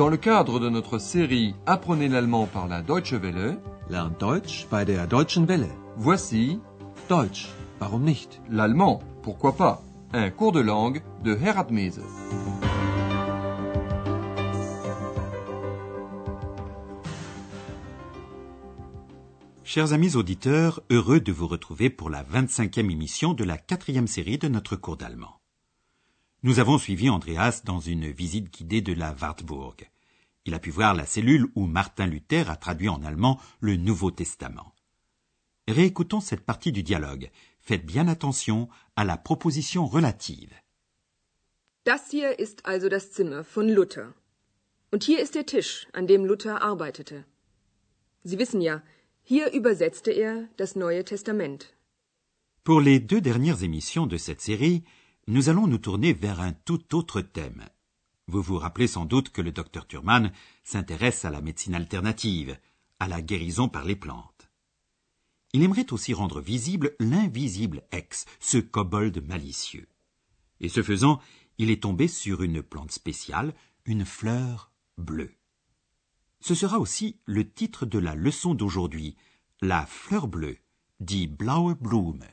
Dans le cadre de notre série Apprenez l'allemand par la Deutsche Welle, Lernt Deutsch bei der Deutschen Welle. voici Deutsch, warum nicht? l'allemand, pourquoi pas, un cours de langue de Herat Mese. Chers amis auditeurs, heureux de vous retrouver pour la 25e émission de la quatrième série de notre cours d'allemand. Nous avons suivi Andreas dans une visite guidée de la Wartburg. Il a pu voir la cellule où Martin Luther a traduit en allemand le Nouveau Testament. Réécoutons cette partie du dialogue. Faites bien attention à la proposition relative. Das hier ist also das Zimmer von Luther. Und hier ist der Tisch, an dem Luther arbeitete. Sie wissen ja, hier übersetzte er das Neue Testament. Pour les deux dernières émissions de cette série, nous allons nous tourner vers un tout autre thème. Vous vous rappelez sans doute que le docteur Thurman s'intéresse à la médecine alternative, à la guérison par les plantes. Il aimerait aussi rendre visible l'invisible ex, ce kobold malicieux. Et ce faisant, il est tombé sur une plante spéciale, une fleur bleue. Ce sera aussi le titre de la leçon d'aujourd'hui, la fleur bleue, die blaue Blume.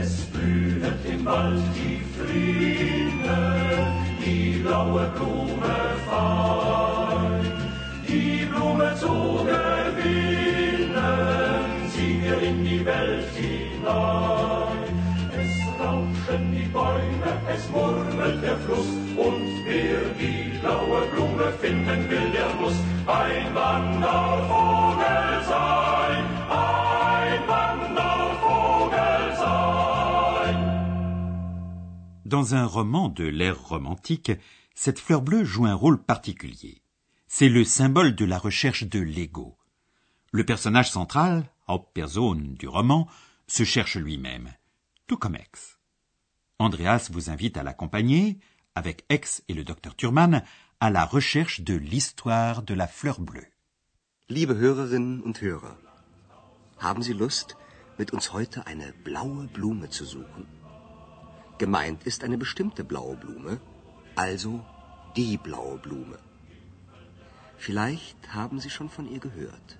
Es blühet im Wald die Fliene, die blaue Blume fein. Die Blume zu gewinnen, zieh wir in die Welt hinein. Es rauschen die Bäume, es murmelt der Fluss, und wer die blaue Blume finden will, der muss ein Wandervogel Dans un roman de l'ère romantique, cette fleur bleue joue un rôle particulier. C'est le symbole de la recherche de l'ego. Le personnage central, Hauptperson du roman, se cherche lui-même, tout comme Ex. Andreas vous invite à l'accompagner, avec Ex et le docteur Thurman, à la recherche de l'histoire de la fleur bleue. Liebe Hörerinnen und Hörer, haben Sie Lust, mit uns heute eine blaue Blume zu suchen? Gemeint ist eine bestimmte blaue Blume, also die blaue Blume. Vielleicht haben Sie schon von ihr gehört.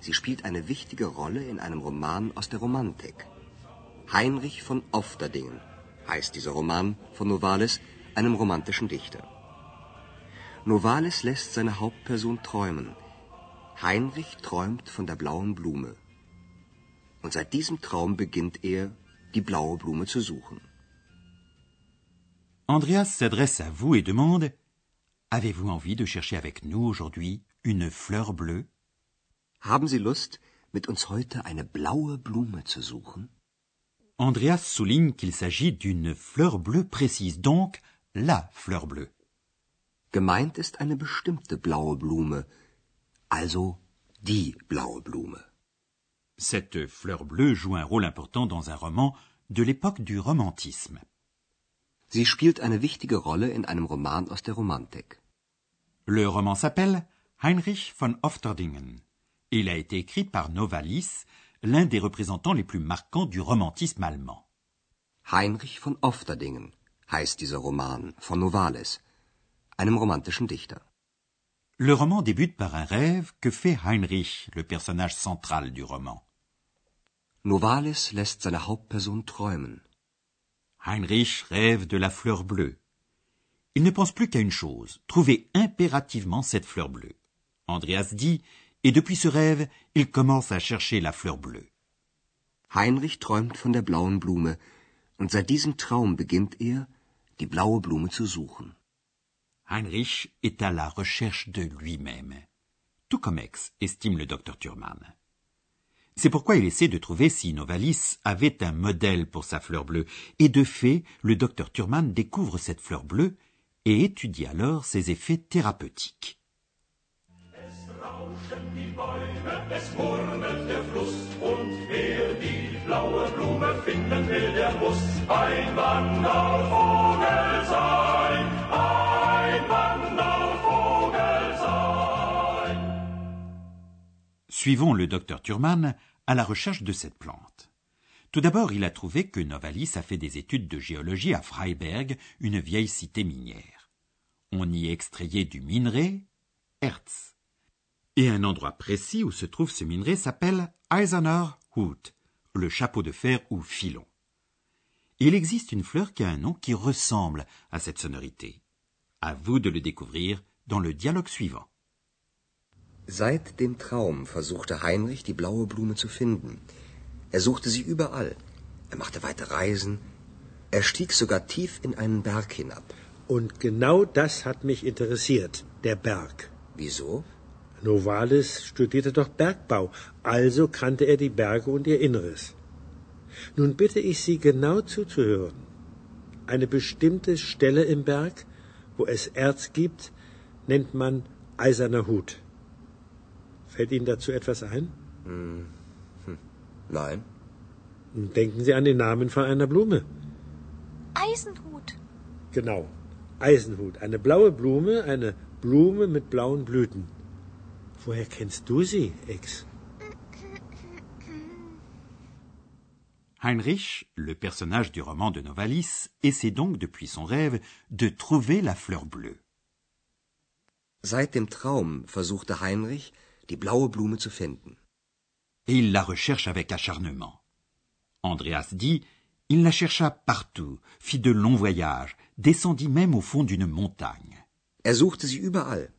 Sie spielt eine wichtige Rolle in einem Roman aus der Romantik. Heinrich von Ofterdingen heißt dieser Roman von Novalis, einem romantischen Dichter. Novalis lässt seine Hauptperson träumen. Heinrich träumt von der blauen Blume. Und seit diesem Traum beginnt er, die blaue Blume zu suchen. Andreas s'adresse à vous et demande Avez-vous envie de chercher avec nous aujourd'hui une fleur bleue? Haben Sie Lust, mit uns heute eine blaue Blume zu suchen? Andreas souligne qu'il s'agit d'une fleur bleue précise, donc la fleur bleue. Gemeint ist eine bestimmte blaue Blume, also die blaue Blume. Cette fleur bleue joue un rôle important dans un roman de l'époque du romantisme. Sie spielt eine wichtige Rolle in einem Roman aus der Romantik. Le roman s'appelle Heinrich von Ofterdingen il a été écrit par Novalis, l'un des représentants les plus marquants du romantisme allemand. Heinrich von Ofterdingen heißt dieser Roman von Novalis, einem romantischen Dichter. Le roman débute par un rêve que fait Heinrich, le personnage central du roman. Novalis lässt seine Hauptperson träumen. Heinrich rêve de la fleur bleue. Il ne pense plus qu'à une chose, trouver impérativement cette fleur bleue. Andreas dit, et depuis ce rêve, il commence à chercher la fleur bleue. Heinrich träumt von der blauen Blume, und seit diesem Traum beginnt er, die blaue Blume zu suchen. Heinrich est à la recherche de lui-même, tout comme Ex, estime le docteur Thurman. C'est pourquoi il essaie de trouver si Novalis avait un modèle pour sa fleur bleue, et de fait, le docteur Thurman découvre cette fleur bleue et étudie alors ses effets thérapeutiques. Suivons le docteur Thurman à la recherche de cette plante. Tout d'abord, il a trouvé que Novalis a fait des études de géologie à Freiberg, une vieille cité minière. On y extrayait du minerai, Erz. Et un endroit précis où se trouve ce minerai s'appelle Eisener Hut, le chapeau de fer ou filon. Il existe une fleur qui a un nom qui ressemble à cette sonorité. À vous de le découvrir dans le dialogue suivant. Seit dem Traum versuchte Heinrich, die blaue Blume zu finden. Er suchte sie überall. Er machte weite Reisen. Er stieg sogar tief in einen Berg hinab. Und genau das hat mich interessiert, der Berg. Wieso? Novalis studierte doch Bergbau, also kannte er die Berge und ihr Inneres. Nun bitte ich Sie genau zuzuhören. Eine bestimmte Stelle im Berg, wo es Erz gibt, nennt man eiserner Hut. Fällt Ihnen dazu etwas ein? Hm. Hm. Nein. Denken Sie an den Namen von einer Blume. Eisenhut. Genau. Eisenhut. Eine blaue Blume, eine Blume mit blauen Blüten. Woher kennst du sie, Ex? Heinrich, le personnage du roman de Novalis, essaie donc depuis son rêve de trouver la fleur bleue. Seit dem Traum versuchte Heinrich, die blaue Blume zu finden. Et il la recherche avec acharnement. Andreas dit Il la chercha partout, fit de longs voyages, descendit même au fond d'une montagne. Er suchte sie überall.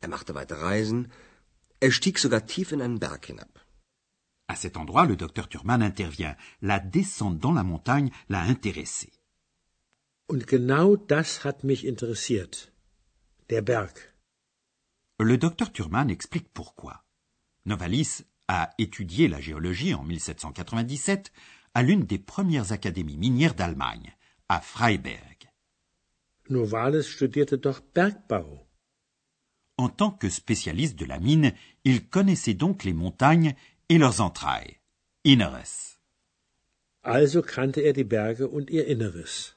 Er machte weite Reisen. Er stieg sogar tief in einen Berg hinab. À cet endroit, le docteur Thurman intervient. La descente dans la montagne l'a intéressé. Und genau das hat mich interessiert. Der Berg. Le docteur Thurman explique pourquoi. Novalis a étudié la géologie en 1797 à l'une des premières académies minières d'Allemagne, à Freiberg. Novalis studierte doch Bergbau. En tant que spécialiste de la mine, il connaissait donc les montagnes et leurs entrailles, Inneres. Also kannte er die Berge und ihr Inneres.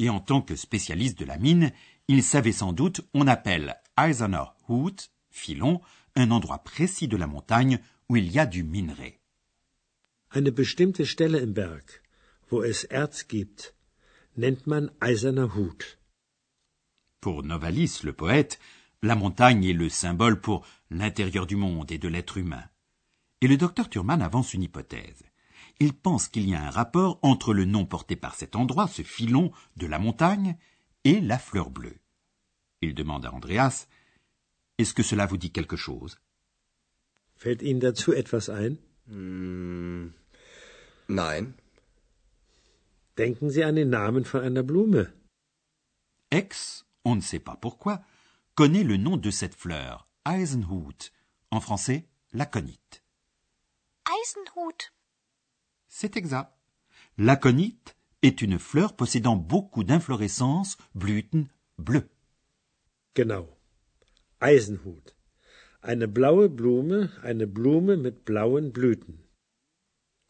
Et en tant que spécialiste de la mine, il savait sans doute on appelle Eisener Hut, filon, un endroit précis de la montagne où il y a du minerai. Eine bestimmte Stelle im Berg, wo es Erz gibt, nennt man Eiserner Hut. Pour Novalis, le poète, la montagne est le symbole pour l'intérieur du monde et de l'être humain. Et le docteur Thurman avance une hypothèse. Il pense qu'il y a un rapport entre le nom porté par cet endroit, ce filon de la montagne, et la fleur bleue. Il demande à Andreas Est-ce que cela vous dit quelque chose? Fällt Ihnen dazu etwas ein? Hm, nein. Denken Sie an den Namen von einer Blume. Ex, on ne sait pas pourquoi, connaît le nom de cette fleur, Eisenhut, en français, l'aconite. Eisenhut. C'est exact. L'aconite est une fleur possédant beaucoup d'inflorescences, Blüten, bleues. Genau. Eisenhut. Eine blaue Blume, eine Blume mit blauen Blüten.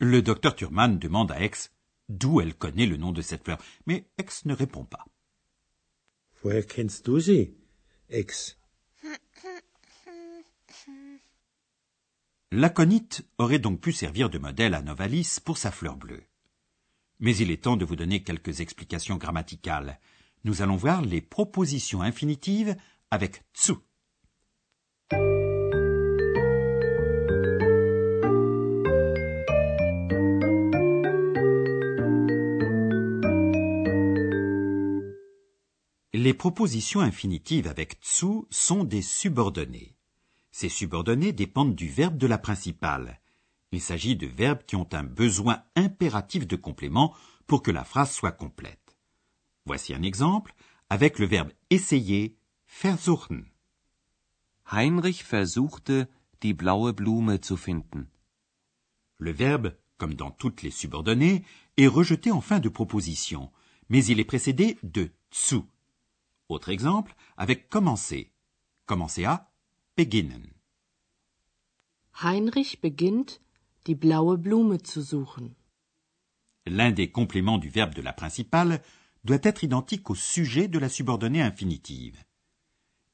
Le docteur Thurman demande à Ex d'où elle connaît le nom de cette fleur, mais Ex ne répond pas. Woher kennst du sie, Ex? L'aconite aurait donc pu servir de modèle à Novalis pour sa fleur bleue. Mais il est temps de vous donner quelques explications grammaticales. Nous allons voir les propositions infinitives avec tsu. Les propositions infinitives avec tsu sont des subordonnées. Ces subordonnées dépendent du verbe de la principale. Il s'agit de verbes qui ont un besoin impératif de complément pour que la phrase soit complète. Voici un exemple avec le verbe essayer, versuchen. Heinrich versuchte, die blaue Blume zu finden. Le verbe, comme dans toutes les subordonnées, est rejeté en fin de proposition, mais il est précédé de tsu. Autre exemple avec commencer. Commencer à beginnen. Heinrich beginnt, die blaue Blume zu suchen. L'un des compléments du verbe de la principale doit être identique au sujet de la subordonnée infinitive.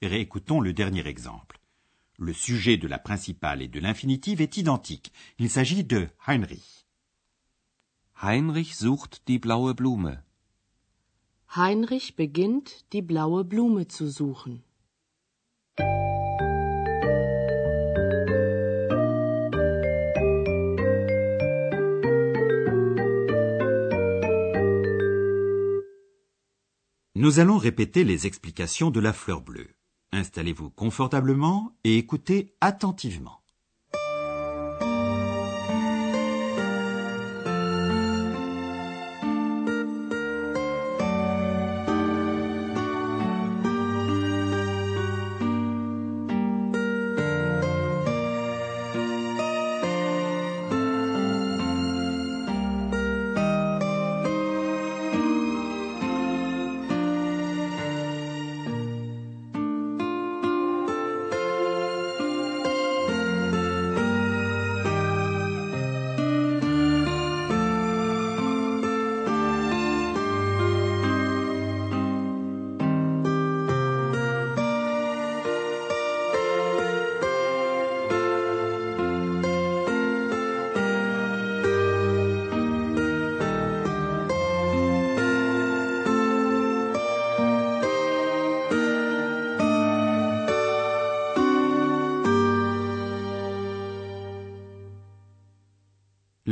Réécoutons le dernier exemple. Le sujet de la principale et de l'infinitive est identique. Il s'agit de Heinrich. Heinrich sucht die blaue Blume. Heinrich beginnt, die blaue Blume zu suchen. Nous allons répéter les explications de la fleur bleue. Installez-vous confortablement et écoutez attentivement.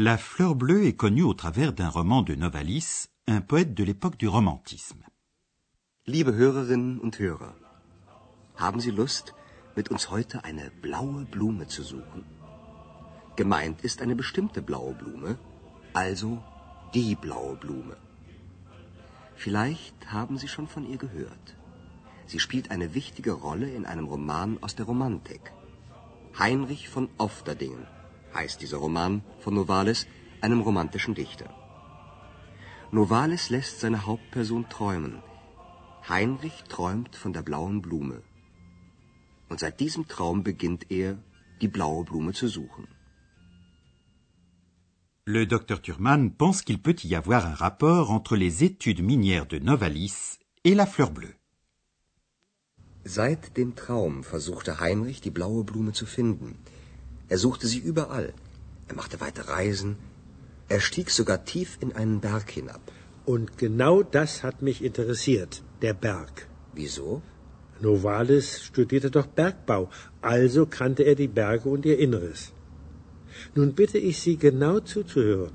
La fleur bleue est connue au travers d'un roman de Novalis, un poète de l'époque du romantisme. Liebe Hörerinnen und Hörer, haben Sie Lust, mit uns heute eine blaue Blume zu suchen? Gemeint ist eine bestimmte blaue Blume, also die blaue Blume. Vielleicht haben Sie schon von ihr gehört. Sie spielt eine wichtige Rolle in einem Roman aus der Romantik. Heinrich von Ofterdingen heißt dieser Roman von Novalis, einem romantischen Dichter. Novalis lässt seine Hauptperson träumen. Heinrich träumt von der blauen Blume. Und seit diesem Traum beginnt er, die blaue Blume zu suchen. Le docteur Thurman pense qu'il peut y avoir un rapport entre les études minières de Novalis et la fleur bleue. Seit dem Traum versuchte Heinrich, die blaue Blume zu finden. Er suchte sie überall. Er machte weite Reisen. Er stieg sogar tief in einen Berg hinab. Und genau das hat mich interessiert, der Berg. Wieso? Novalis studierte doch Bergbau, also kannte er die Berge und ihr Inneres. Nun bitte ich Sie genau zuzuhören.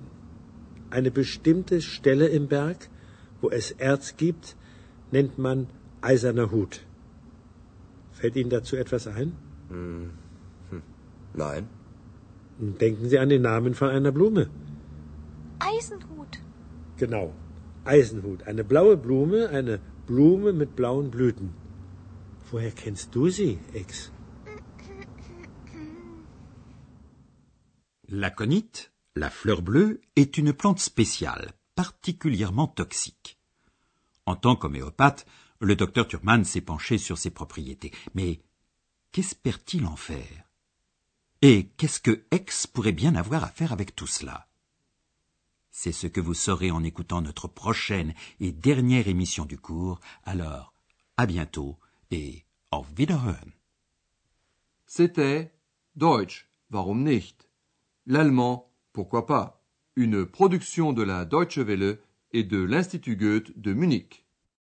Eine bestimmte Stelle im Berg, wo es Erz gibt, nennt man eiserner Hut. Fällt Ihnen dazu etwas ein? Hm. Nein. Denken Sie an den Namen von einer Blume. Eisenhut. Genau. Eisenhut. Eine blaue Blume, eine Blume mit blauen Blüten. Woher kennst du sie, Ex? L'aconite, la fleur bleue, est une plante spéciale, particulièrement toxique. En tant qu'homéopathe, le docteur Thurman s'est penché sur ses propriétés. Mais qu'espère-t-il en faire? Et qu'est-ce que X pourrait bien avoir à faire avec tout cela? C'est ce que vous saurez en écoutant notre prochaine et dernière émission du cours. Alors, à bientôt et auf Wiederhören. C'était Deutsch, warum nicht? L'allemand, pourquoi pas? Une production de la Deutsche Welle et de l'Institut Goethe de Munich.